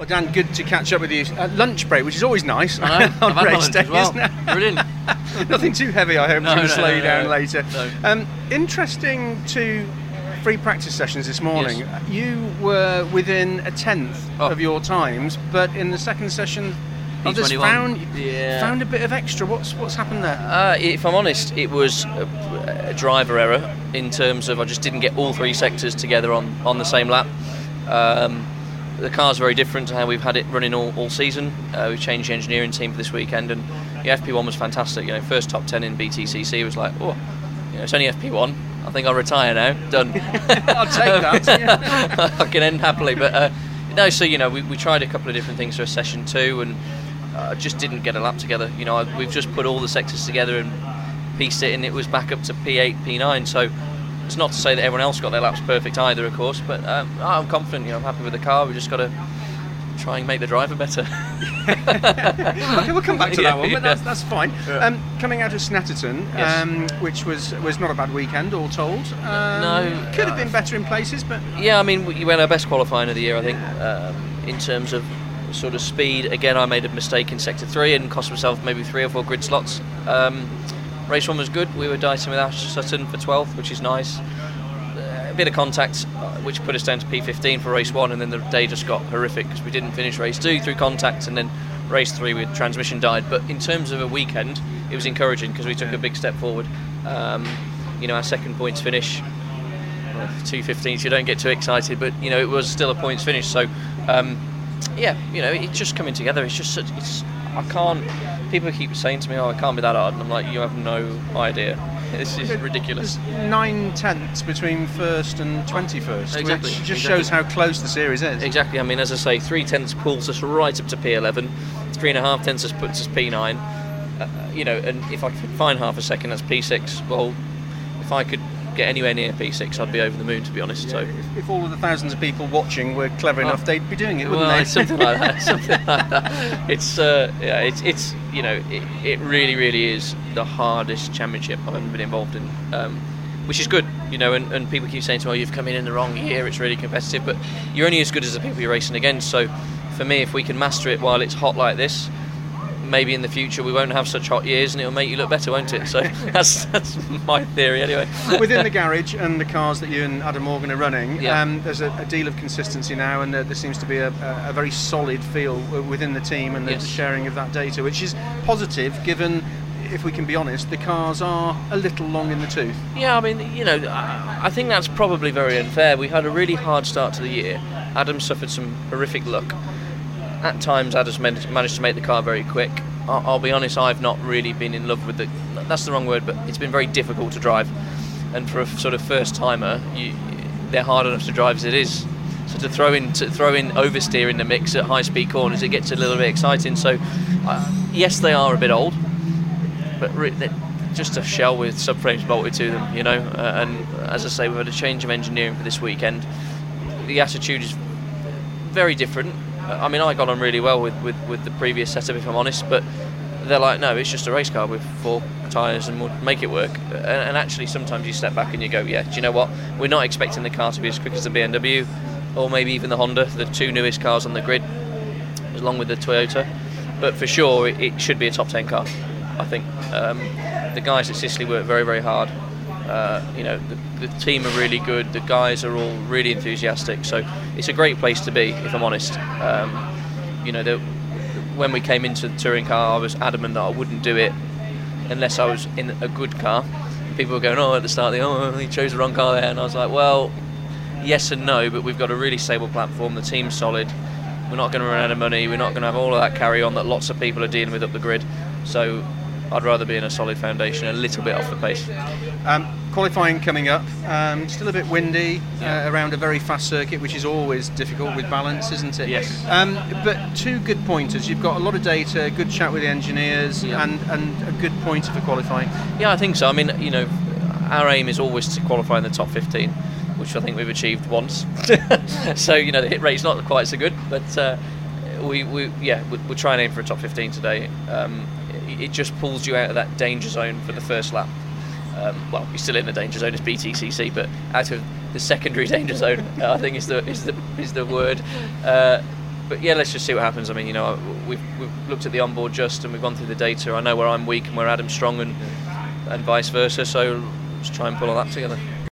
Well, Dan, good to catch up with you. Uh, lunch break, which is always nice I know, on I've had race lunch day, as well. isn't it? Brilliant. Nothing too heavy, I hope, No, to no, slow no, you down later. Um, interesting to free practice sessions this morning. Yes. You were within a tenth Oh. of your times, but in the second session, I've just found Yeah. found a bit of extra. What's what's happened there? Uh, if I'm honest, it was a, a driver error in terms of I just didn't get all three sectors together on, on the same lap. Um, the car's very different to how we've had it running all, all season. Uh, we've changed the engineering team for this weekend, and the FP1 was fantastic. You know, first top ten in BTCC was like, oh, you know, it's only FP1. I think I'll retire now. Done. I'll take that. I can end happily. But uh, no, so you know, we, we tried a couple of different things for a session two, and uh, just didn't get a lap together. You know, I, we've just put all the sectors together and pieced it, and it was back up to P8, P9. So it's not to say that everyone else got their laps perfect either, of course. But um, I'm confident. You know, I'm happy with the car. We just got to try and make the driver better. okay, we'll come back to Yeah, that one, but that's, yeah. that's fine. Yeah. Um, coming out of Snetterton, Yes. um, which was was not a bad weekend, all told. Um, No, could have uh, been better in places, but Yeah, I mean, we went our best qualifying of the year, I think, um, in terms of sort of speed. Again, I made a mistake in sector three and cost myself maybe three or four grid slots. Race one was good. We were dicing with Ash Sutton for 12th, which is nice. A bit of contact, uh, which put us down to P15 for race one, and then the day just got horrific because we didn't finish race two through contact, and then race three with transmission died. But in terms of a weekend, it was encouraging because we took a big step forward. Um, you know, our second points finish two 15s, you don't get too excited, but you know it was still a points finish. So, um, yeah, you know it's just coming together. It's just such, it's I can't. People keep saying to me, "Oh, it can't be that hard," and I'm like, "You have no idea. This is ridiculous." There's nine tenths between first and twenty-first, Exactly, which just exactly. shows how close the series is. Exactly. I mean, as I say, three tenths pulls us right up to P11. Three and a half tenths puts us P9. Uh, you know, and if I could find half a second, that's P6. Well, if I could get anywhere near P6, I'd be over the moon, to be honest. So. If, if all of the thousands of people watching were clever Oh. enough, they'd be doing it, wouldn't well, they? it's something like that. Something like that. It's uh, yeah, it's it's you know, it, it really really is the hardest championship I've ever been involved in, um, which is good, you know. And, and people keep saying to me, "Oh, you've come in in the wrong year. It's really competitive," but you're only as good as the people you're racing against. So, for me, if we can master it while it's hot like this. Maybe in the future we won't have such hot years, and it'll make you look better, won't it? So that's that's my theory, anyway. Within the garage and the cars that you and Adam Morgan are running, Yeah. um, there's a, a deal of consistency now, and uh, there seems to be a, a, very solid feel within the team and the Yes. sharing of that data, which is positive given, if we can be honest, the cars are a little long in the tooth. Yeah, I mean, you know, I I think that's probably very unfair. We had a really hard start to the year. Adam suffered some horrific luck. At times, Adam's man- managed to make the car very quick. I'll, I'll be honest, I've not really been in love with the. That's the wrong word, but it's been very difficult to drive. And for a sort of first timer, they're hard enough to drive as it is. So to throw in to throw in oversteer in the mix at high speed corners, it gets a little bit exciting. So, uh, yes, they are a bit old, but re- just a shell with subframes bolted to them, you know. Uh, and as I say, we've had a change of engineering for this weekend. The attitude is very different. I mean, I got on really well with, with, with the previous setup, if I'm honest, but they're like, no, it's just a race car with four tyres and we'll make it work. And, and actually, sometimes you step back and you go, yeah, do you know what? We're not expecting the car to be as quick as the BMW or maybe even the Honda, the two newest cars on the grid, along with the Toyota. But for sure, it, it should be a top 10 car, I think. Um, the guys at Ciceley work very, very hard. Uh, you know, the, the team are really good. The guys are all really enthusiastic. So it's a great place to be, if I'm honest. Um, you know, the, when we came into the touring car, I was adamant that I wouldn't do it unless I was in a good car. People were going, oh, at the start, they, oh, he chose the wrong car there. And I was like, well, yes and no, but we've got a really stable platform. The team's solid. We're not going to run out of money. We're not going to have all of that carry on that lots of people are dealing with up the grid. So I'd rather be in a solid foundation, a little bit off the pace. Um, qualifying coming up, um, still a bit windy Yeah. uh, around a very fast circuit, which is always difficult with balance, isn't it? Yes. Um, but two good pointers. You've got a lot of data, good chat with the engineers, Yeah. and, and a good pointer for qualifying. Yeah, I think so. I mean, you know, our aim is always to qualify in the top 15, which I think we've achieved once. so, you know, the hit rate's not quite so good, but uh, we, we, yeah, we, we're trying to aim for a top 15 today. Um, it, just pulls you out of that danger zone for the first lap. Um, well, you're still in the danger zone as BTCC, but out of the secondary danger zone, I think is the is the is the word. Uh, but yeah, let's just see what happens. I mean, you know, we've, we've looked at the onboard just and we've gone through the data. I know where I'm weak and where Adam's strong, and and vice versa. So let's try and pull all that together.